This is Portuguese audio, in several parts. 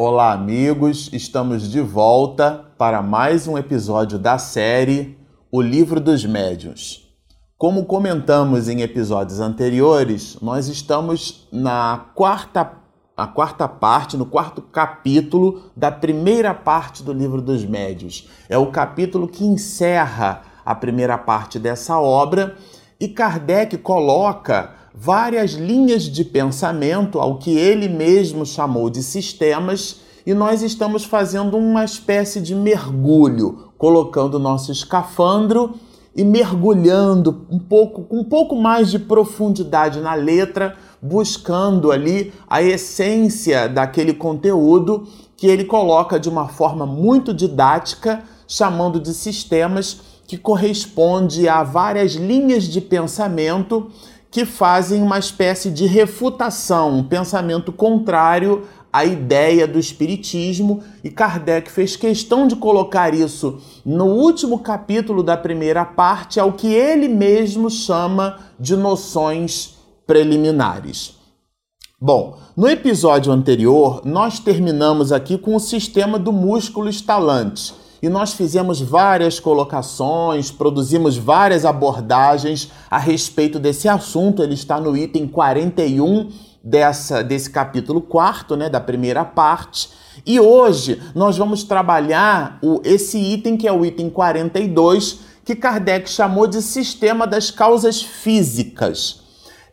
Olá, amigos! Estamos de volta para mais um episódio da série O Livro dos Médiuns. Como comentamos em episódios anteriores, nós estamos na quarta, a quarta parte, no quarto capítulo da primeira parte do Livro dos Médiuns. É o capítulo que encerra a primeira parte dessa obra e Kardec coloca várias linhas de pensamento ao que ele mesmo chamou de sistemas e nós estamos fazendo uma espécie de mergulho, colocando nosso escafandro e mergulhando um pouco com um pouco mais de profundidade na letra, buscando ali a essência daquele conteúdo que ele coloca de uma forma muito didática, chamando de sistemas que corresponde a várias linhas de pensamento que fazem uma espécie de refutação, um pensamento contrário à ideia do Espiritismo, e Kardec fez questão de colocar isso no último capítulo da primeira parte, ao que ele mesmo chama de noções preliminares. Bom, no episódio anterior, nós terminamos aqui com o sistema do músculo estalante e nós fizemos várias colocações, produzimos várias abordagens a respeito desse assunto. Ele está no item 41 dessa, desse capítulo 4, né, da primeira parte. E hoje nós vamos trabalhar o, esse item, que é o item 42, que Kardec chamou de sistema das causas físicas.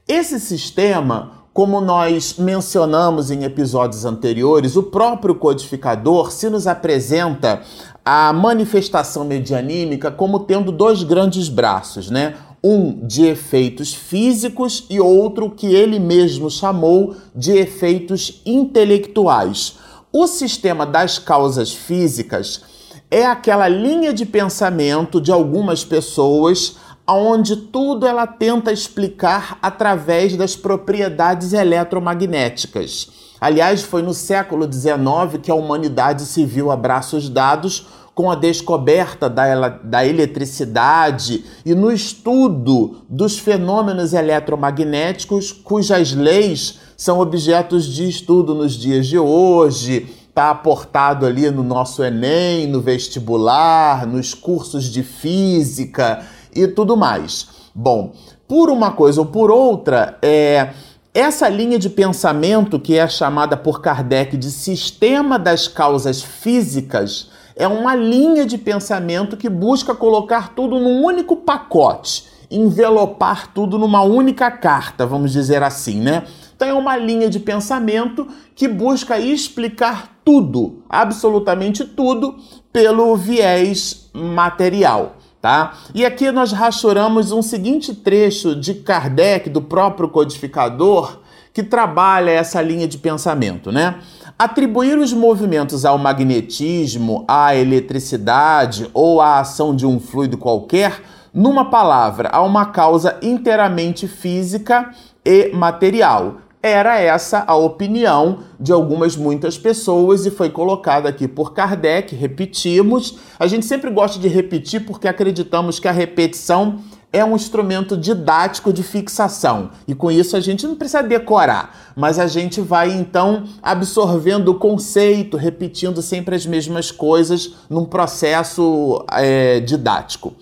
Esse sistema como nós mencionamos em episódios anteriores, o próprio codificador se nos apresenta a manifestação medianímica como tendo dois grandes braços, né? Um de efeitos físicos e outro que ele mesmo chamou de efeitos intelectuais. O sistema das causas físicas é aquela linha de pensamento de algumas pessoas onde tudo ela tenta explicar através das propriedades eletromagnéticas. Aliás, foi no século XIX que a humanidade se viu a braços dados com a descoberta da, da eletricidade e no estudo dos fenômenos eletromagnéticos, cujas leis são objetos de estudo nos dias de hoje, está aportado ali no nosso Enem, no vestibular, nos cursos de física e tudo mais. Bom, por uma coisa ou por outra, é, essa linha de pensamento, que é chamada por Kardec de sistema das causas físicas, é uma linha de pensamento que busca colocar tudo num único pacote, envelopar tudo numa única carta, vamos dizer assim, né? Então é uma linha de pensamento que busca explicar tudo, absolutamente tudo, pelo viés material tá? E aqui nós rachuramos um seguinte trecho de Kardec, do próprio codificador, que trabalha essa linha de pensamento, né? Atribuir os movimentos ao magnetismo, à eletricidade ou à ação de um fluido qualquer, numa palavra, a uma causa inteiramente física e material, era essa a opinião de algumas muitas pessoas e foi colocada aqui por Kardec, repetimos. A gente sempre gosta de repetir porque acreditamos que a repetição é um instrumento didático de fixação. E com isso a gente não precisa decorar, mas a gente vai então absorvendo o conceito, repetindo sempre as mesmas coisas num processo é, didático.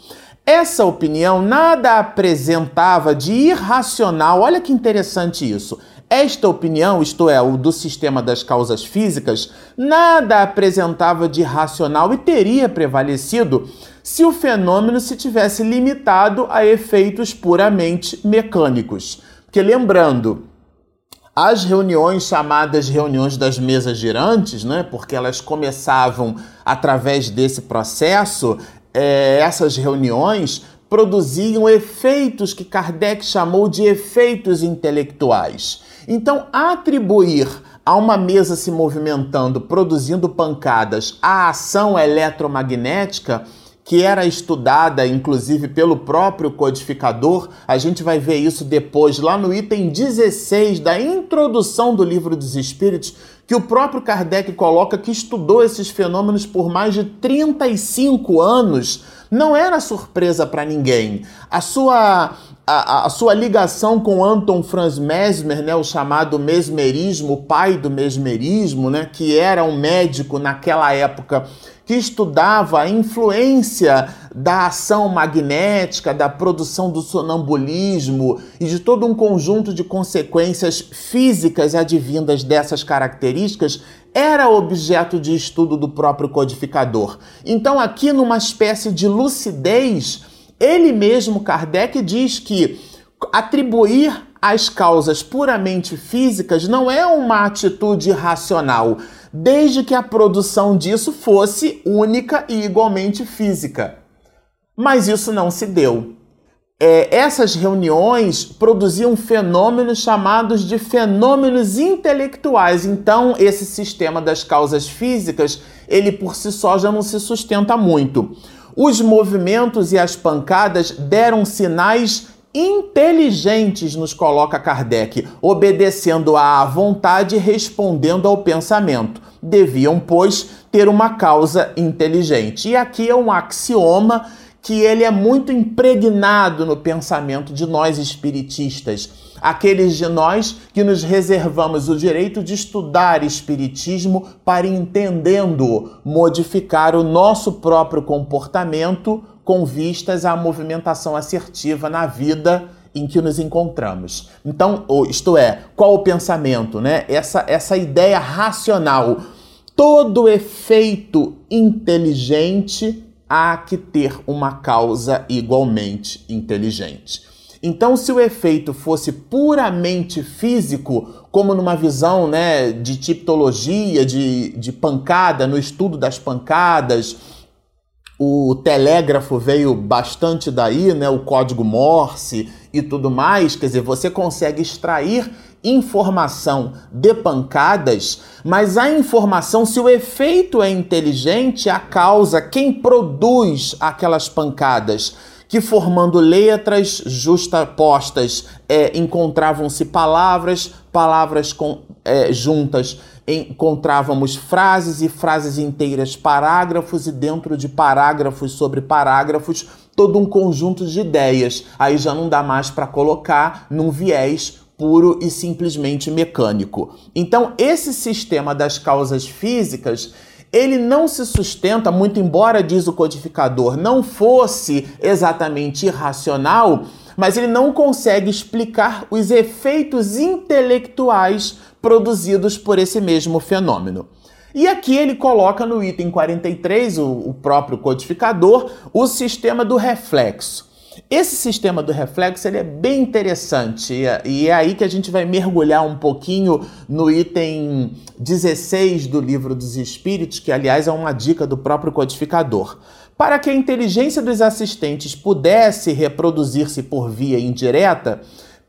Essa opinião nada apresentava de irracional, olha que interessante isso esta opinião, isto é, o do sistema das causas físicas, nada apresentava de racional e teria prevalecido se o fenômeno se tivesse limitado a efeitos puramente mecânicos. Porque lembrando, as reuniões chamadas reuniões das mesas girantes, né, porque elas começavam através desse processo, é, essas reuniões produziam efeitos que Kardec chamou de efeitos intelectuais. Então, atribuir a uma mesa se movimentando, produzindo pancadas, a ação eletromagnética que era estudada inclusive pelo próprio codificador, a gente vai ver isso depois lá no item 16 da introdução do Livro dos Espíritos, que o próprio Kardec coloca que estudou esses fenômenos por mais de 35 anos. Não era surpresa para ninguém. A sua a, a, sua ligação com Anton Franz Mesmer, né, o chamado mesmerismo, o pai do mesmerismo, né, que era um médico naquela época que estudava a influência da ação magnética, da produção do sonambulismo e de todo um conjunto de consequências físicas advindas dessas características, era objeto de estudo do próprio codificador. Então, aqui, numa espécie de lucidez, ele mesmo, Kardec, diz que atribuir as causas puramente físicas não é uma atitude racional, desde que a produção disso fosse única e igualmente física. Mas isso não se deu. É, essas reuniões produziam fenômenos chamados de fenômenos intelectuais. Então, esse sistema das causas físicas, ele por si só já não se sustenta muito. Os movimentos e as pancadas deram sinais inteligentes, nos coloca Kardec, obedecendo à vontade e respondendo ao pensamento. Deviam, pois, ter uma causa inteligente. E aqui é um axioma que ele é muito impregnado no pensamento de nós espiritistas, aqueles de nós que nos reservamos o direito de estudar espiritismo para entendendo, modificar o nosso próprio comportamento com vistas à movimentação assertiva na vida em que nos encontramos. Então, isto é, qual o pensamento, né? Essa, essa ideia racional. Todo efeito inteligente há que ter uma causa igualmente inteligente. Então, se o efeito fosse puramente físico, como numa visão né, de tipologia, de, de pancada, no estudo das pancadas, o telégrafo veio bastante daí, né? O código Morse e tudo mais. Quer dizer, você consegue extrair informação de pancadas, mas a informação, se o efeito é inteligente, a causa, quem produz aquelas pancadas, que formando letras justapostas é, encontravam-se palavras, palavras com, é, juntas encontrávamos frases e frases inteiras, parágrafos e dentro de parágrafos sobre parágrafos, todo um conjunto de ideias. Aí já não dá mais para colocar num viés puro e simplesmente mecânico. Então, esse sistema das causas físicas ele não se sustenta, muito embora, diz o codificador, não fosse exatamente irracional, mas ele não consegue explicar os efeitos intelectuais produzidos por esse mesmo fenômeno. E aqui ele coloca no item 43, o, o próprio codificador, o sistema do reflexo. Esse sistema do reflexo ele é bem interessante e é aí que a gente vai mergulhar um pouquinho no item 16 do Livro dos Espíritos, que aliás é uma dica do próprio codificador. Para que a inteligência dos assistentes pudesse reproduzir-se por via indireta,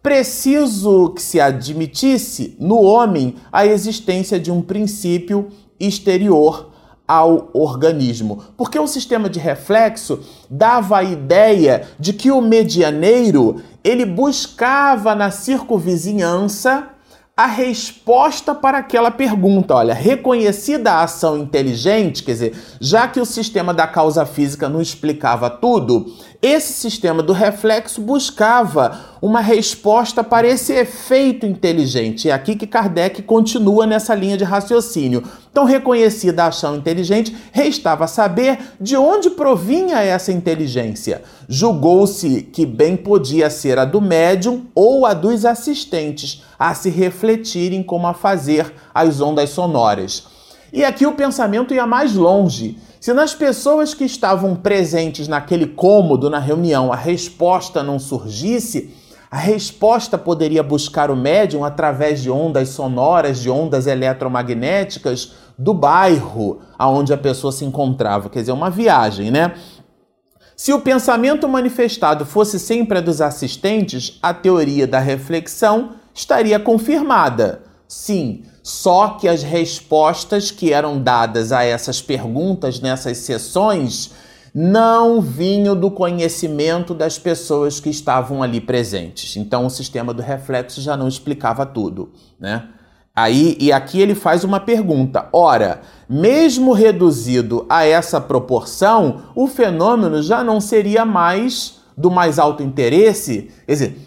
preciso que se admitisse no homem a existência de um princípio exterior ao organismo. Porque o sistema de reflexo dava a ideia de que o medianeiro ele buscava na circunvizinhança a resposta para aquela pergunta. Olha, reconhecida a ação inteligente, quer dizer, já que o sistema da causa física não explicava tudo, esse sistema do reflexo buscava uma resposta para esse efeito inteligente. É aqui que Kardec continua nessa linha de raciocínio. Então, reconhecida a ação inteligente, restava saber de onde provinha essa inteligência. Julgou-se que bem podia ser a do médium ou a dos assistentes a se refletirem como a fazer as ondas sonoras. E aqui o pensamento ia mais longe se nas pessoas que estavam presentes naquele cômodo, na reunião, a resposta não surgisse, a resposta poderia buscar o médium através de ondas sonoras, de ondas eletromagnéticas do bairro aonde a pessoa se encontrava. Quer dizer, uma viagem, né? Se o pensamento manifestado fosse sempre a dos assistentes, a teoria da reflexão estaria confirmada. Sim, só que as respostas que eram dadas a essas perguntas nessas sessões não vinham do conhecimento das pessoas que estavam ali presentes. Então o sistema do reflexo já não explicava tudo, né? Aí e aqui ele faz uma pergunta. Ora, mesmo reduzido a essa proporção, o fenômeno já não seria mais do mais alto interesse, quer dizer,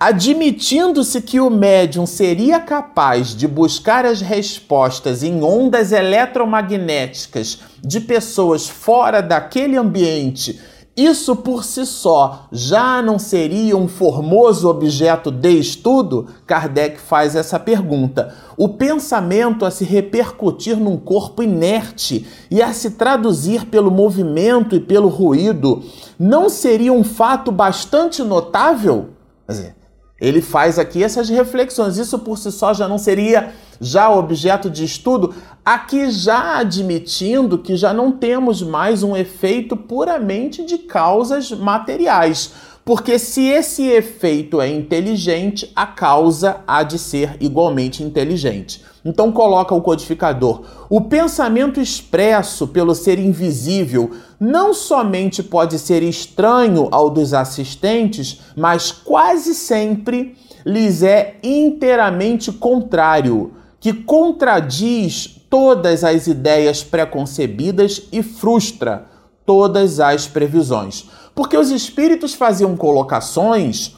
admitindo-se que o médium seria capaz de buscar as respostas em ondas eletromagnéticas de pessoas fora daquele ambiente isso por si só já não seria um formoso objeto de estudo? Kardec faz essa pergunta. O pensamento a se repercutir num corpo inerte e a se traduzir pelo movimento e pelo ruído não seria um fato bastante notável? Quer dizer, ele faz aqui essas reflexões. Isso por si só já não seria já objeto de estudo, aqui já admitindo que já não temos mais um efeito puramente de causas materiais. Porque se esse efeito é inteligente, a causa há de ser igualmente inteligente. Então coloca o codificador. O pensamento expresso pelo ser invisível não somente pode ser estranho ao dos assistentes, mas quase sempre lhes é inteiramente contrário que contradiz todas as ideias preconcebidas e frustra todas as previsões. Porque os espíritos faziam colocações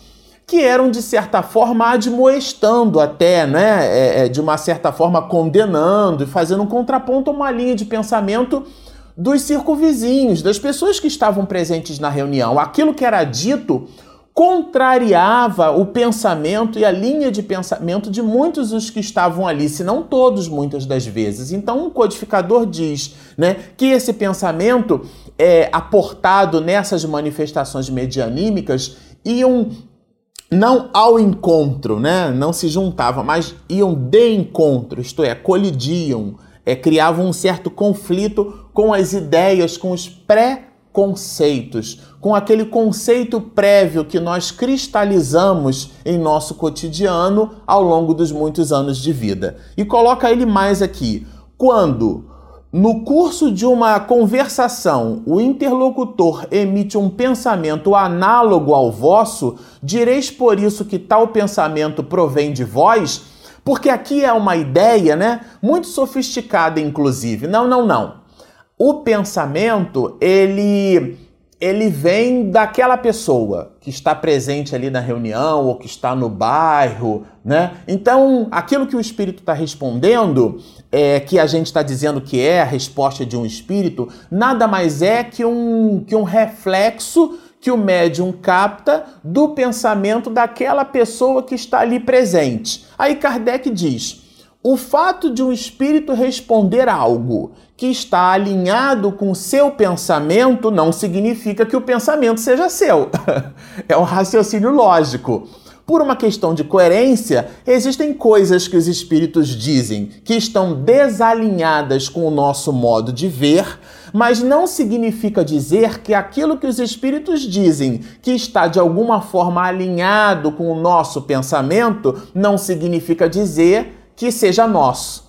que eram, de certa forma, admoestando até, né? É, é, de uma certa forma, condenando e fazendo um contraponto a uma linha de pensamento dos circunvizinhos, das pessoas que estavam presentes na reunião. Aquilo que era dito contrariava o pensamento e a linha de pensamento de muitos dos que estavam ali, se não todos, muitas das vezes. Então, um codificador diz né, que esse pensamento é, aportado nessas manifestações medianímicas iam não ao encontro, né? não se juntavam, mas iam de encontro, isto é, colidiam, é, criavam um certo conflito com as ideias, com os pré conceitos, com aquele conceito prévio que nós cristalizamos em nosso cotidiano ao longo dos muitos anos de vida. E coloca ele mais aqui. Quando, no curso de uma conversação, o interlocutor emite um pensamento análogo ao vosso, direis por isso que tal pensamento provém de vós? Porque aqui é uma ideia, né? Muito sofisticada, inclusive. Não, não, não o pensamento, ele ele vem daquela pessoa que está presente ali na reunião ou que está no bairro, né? Então, aquilo que o espírito está respondendo, é, que a gente está dizendo que é a resposta de um espírito, nada mais é que um, que um reflexo que o médium capta do pensamento daquela pessoa que está ali presente. Aí Kardec diz: o fato de um espírito responder algo que está alinhado com o seu pensamento não significa que o pensamento seja seu. é um raciocínio lógico. Por uma questão de coerência, existem coisas que os espíritos dizem que estão desalinhadas com o nosso modo de ver, mas não significa dizer que aquilo que os espíritos dizem que está de alguma forma alinhado com o nosso pensamento não significa dizer que seja nosso.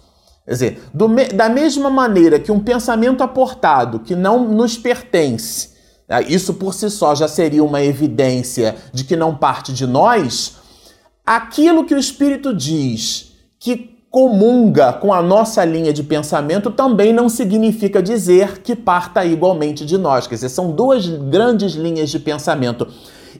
Quer dizer, do, da mesma maneira que um pensamento aportado que não nos pertence, né, isso por si só já seria uma evidência de que não parte de nós, aquilo que o Espírito diz que comunga com a nossa linha de pensamento também não significa dizer que parta igualmente de nós. Quer dizer, são duas grandes linhas de pensamento.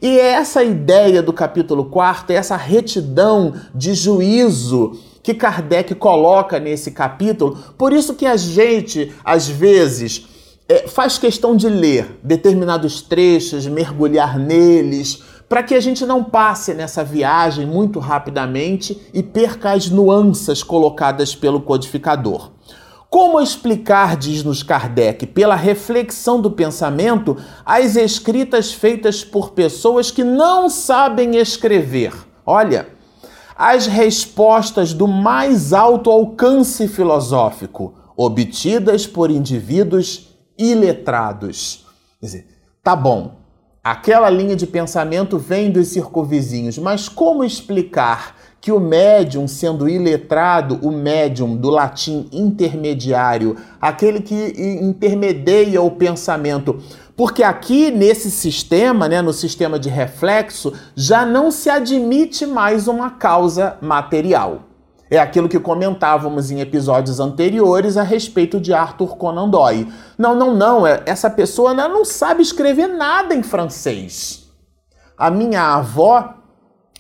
E é essa ideia do capítulo 4, essa retidão de juízo que Kardec coloca nesse capítulo. Por isso que a gente, às vezes, é, faz questão de ler determinados trechos, mergulhar neles, para que a gente não passe nessa viagem muito rapidamente e perca as nuances colocadas pelo codificador. Como explicar, diz-nos Kardec, pela reflexão do pensamento, as escritas feitas por pessoas que não sabem escrever? Olha, as respostas do mais alto alcance filosófico, obtidas por indivíduos iletrados. Quer dizer, tá bom, aquela linha de pensamento vem dos circunvizinhos, mas como explicar que o médium, sendo iletrado, o médium do latim intermediário, aquele que intermedia o pensamento, porque aqui nesse sistema, né, no sistema de reflexo, já não se admite mais uma causa material. É aquilo que comentávamos em episódios anteriores a respeito de Arthur Conan Doyle. Não, não, não, é, essa pessoa não sabe escrever nada em francês. A minha avó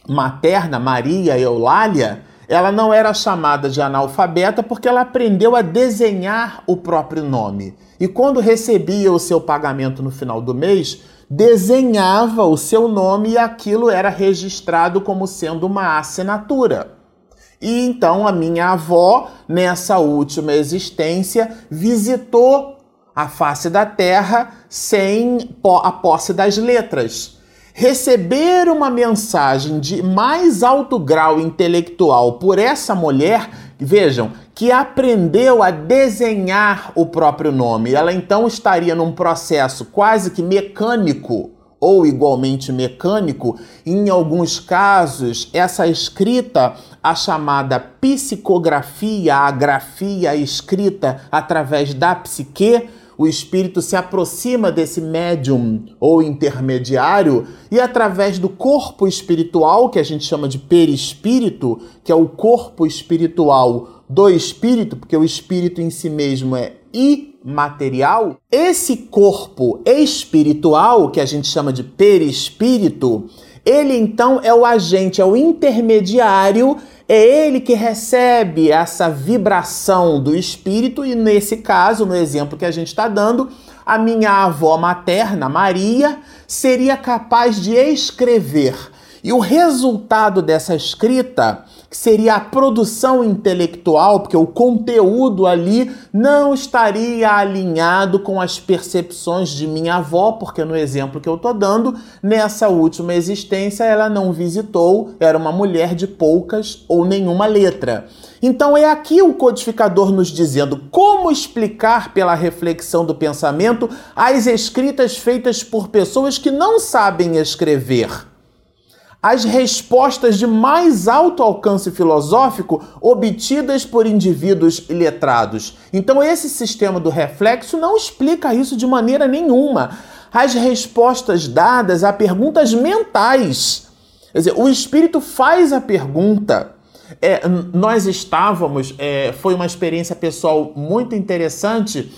materna, Maria Eulália, ela não era chamada de analfabeta porque ela aprendeu a desenhar o próprio nome. E quando recebia o seu pagamento no final do mês, desenhava o seu nome e aquilo era registrado como sendo uma assinatura. E então a minha avó, nessa última existência, visitou a face da terra sem a posse das letras. Receber uma mensagem de mais alto grau intelectual por essa mulher, vejam, que aprendeu a desenhar o próprio nome. Ela então estaria num processo quase que mecânico ou igualmente mecânico, em alguns casos, essa escrita, a chamada psicografia, a grafia escrita através da psique, o espírito se aproxima desse médium ou intermediário e através do corpo espiritual, que a gente chama de perispírito, que é o corpo espiritual do espírito, porque o espírito em si mesmo é imaterial, esse corpo espiritual, que a gente chama de perispírito, ele então é o agente, é o intermediário, é ele que recebe essa vibração do espírito, e nesse caso, no exemplo que a gente está dando, a minha avó materna, Maria, seria capaz de escrever. E o resultado dessa escrita que seria a produção intelectual, porque o conteúdo ali não estaria alinhado com as percepções de minha avó, porque no exemplo que eu estou dando, nessa última existência ela não visitou, era uma mulher de poucas ou nenhuma letra. Então é aqui o codificador nos dizendo como explicar pela reflexão do pensamento as escritas feitas por pessoas que não sabem escrever as respostas de mais alto alcance filosófico obtidas por indivíduos letrados. Então, esse sistema do reflexo não explica isso de maneira nenhuma. As respostas dadas a perguntas mentais. Quer dizer, o espírito faz a pergunta. É, nós estávamos, é, foi uma experiência pessoal muito interessante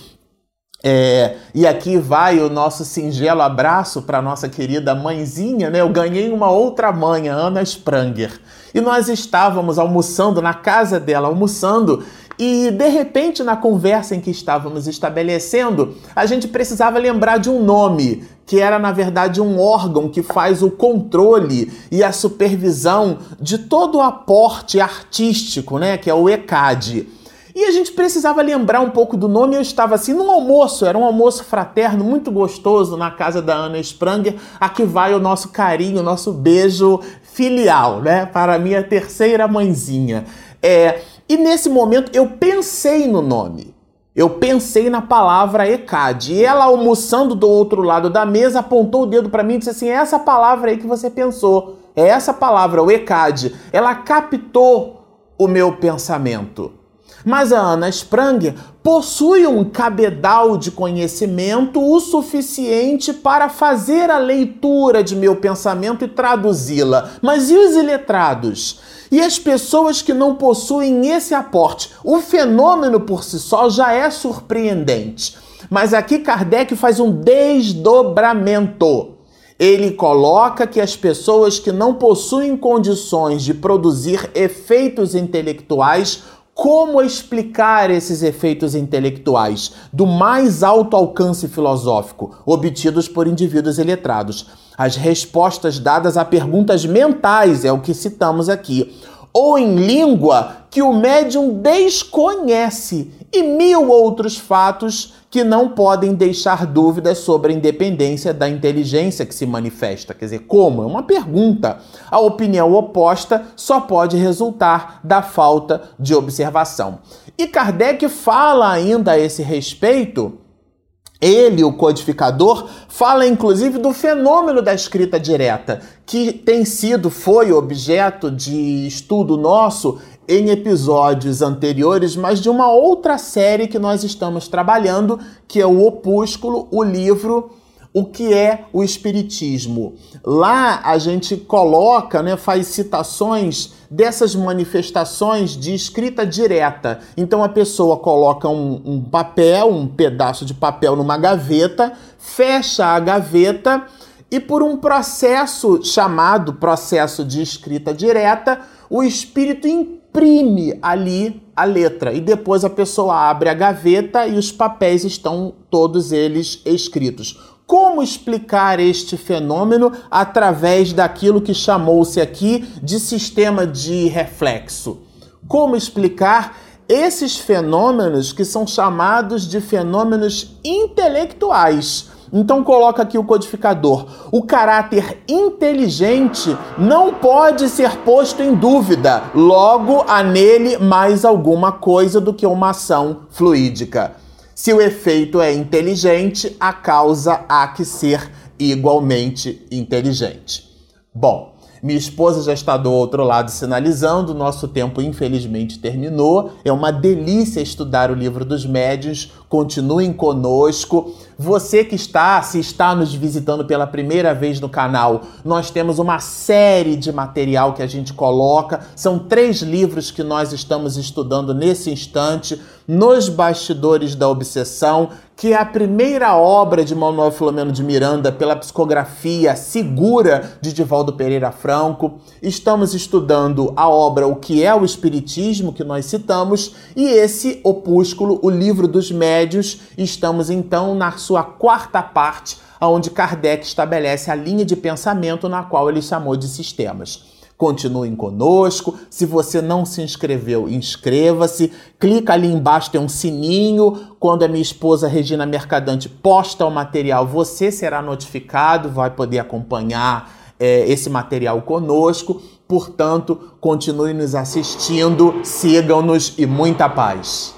é, e aqui vai o nosso singelo abraço para nossa querida mãezinha, né? Eu ganhei uma outra mãe, a Ana Spranger. E nós estávamos almoçando na casa dela, almoçando, e de repente, na conversa em que estávamos estabelecendo, a gente precisava lembrar de um nome, que era na verdade um órgão que faz o controle e a supervisão de todo o aporte artístico, né? Que é o ECAD. E a gente precisava lembrar um pouco do nome. Eu estava assim num almoço, era um almoço fraterno muito gostoso na casa da Ana Spranger. Aqui vai o nosso carinho, o nosso beijo filial, né? Para a minha terceira mãezinha. É, e nesse momento eu pensei no nome. Eu pensei na palavra ECAD. E ela, almoçando do outro lado da mesa, apontou o dedo para mim e disse assim: é essa palavra aí que você pensou. É essa palavra, o ECAD. Ela captou o meu pensamento. Mas a Ana Spranger possui um cabedal de conhecimento o suficiente para fazer a leitura de meu pensamento e traduzi-la. Mas e os iletrados? E as pessoas que não possuem esse aporte? O fenômeno por si só já é surpreendente. Mas aqui Kardec faz um desdobramento. Ele coloca que as pessoas que não possuem condições de produzir efeitos intelectuais como explicar esses efeitos intelectuais do mais alto alcance filosófico obtidos por indivíduos iletrados? As respostas dadas a perguntas mentais é o que citamos aqui, ou em língua que o médium desconhece e mil outros fatos que não podem deixar dúvidas sobre a independência da inteligência que se manifesta. Quer dizer, como? É uma pergunta. A opinião oposta só pode resultar da falta de observação. E Kardec fala ainda a esse respeito. Ele, o codificador, fala inclusive do fenômeno da escrita direta, que tem sido, foi objeto de estudo nosso em episódios anteriores, mas de uma outra série que nós estamos trabalhando, que é o Opúsculo, o livro o que é o espiritismo. Lá a gente coloca, né, faz citações dessas manifestações de escrita direta. Então a pessoa coloca um, um papel, um pedaço de papel numa gaveta, fecha a gaveta e por um processo chamado processo de escrita direta, o espírito imprime ali a letra e depois a pessoa abre a gaveta e os papéis estão todos eles escritos. Como explicar este fenômeno através daquilo que chamou-se aqui de sistema de reflexo? Como explicar esses fenômenos que são chamados de fenômenos intelectuais? Então coloca aqui o codificador. O caráter inteligente não pode ser posto em dúvida. Logo há nele mais alguma coisa do que uma ação fluídica. Se o efeito é inteligente, a causa há que ser igualmente inteligente. Bom, minha esposa já está do outro lado sinalizando, nosso tempo infelizmente terminou. É uma delícia estudar o livro dos médios. Continuem conosco. Você que está, se está nos visitando pela primeira vez no canal, nós temos uma série de material que a gente coloca. São três livros que nós estamos estudando nesse instante, Nos Bastidores da Obsessão, que é a primeira obra de Manuel Filomeno de Miranda pela psicografia segura de Divaldo Pereira Franco. Estamos estudando a obra O que é o Espiritismo, que nós citamos, e esse opúsculo, O Livro dos Médios. Estamos então na sua quarta parte, onde Kardec estabelece a linha de pensamento na qual ele chamou de sistemas. Continuem conosco. Se você não se inscreveu, inscreva-se. Clica ali embaixo, tem um sininho. Quando a minha esposa Regina Mercadante posta o material, você será notificado, vai poder acompanhar é, esse material conosco. Portanto, continue nos assistindo, sigam-nos e muita paz.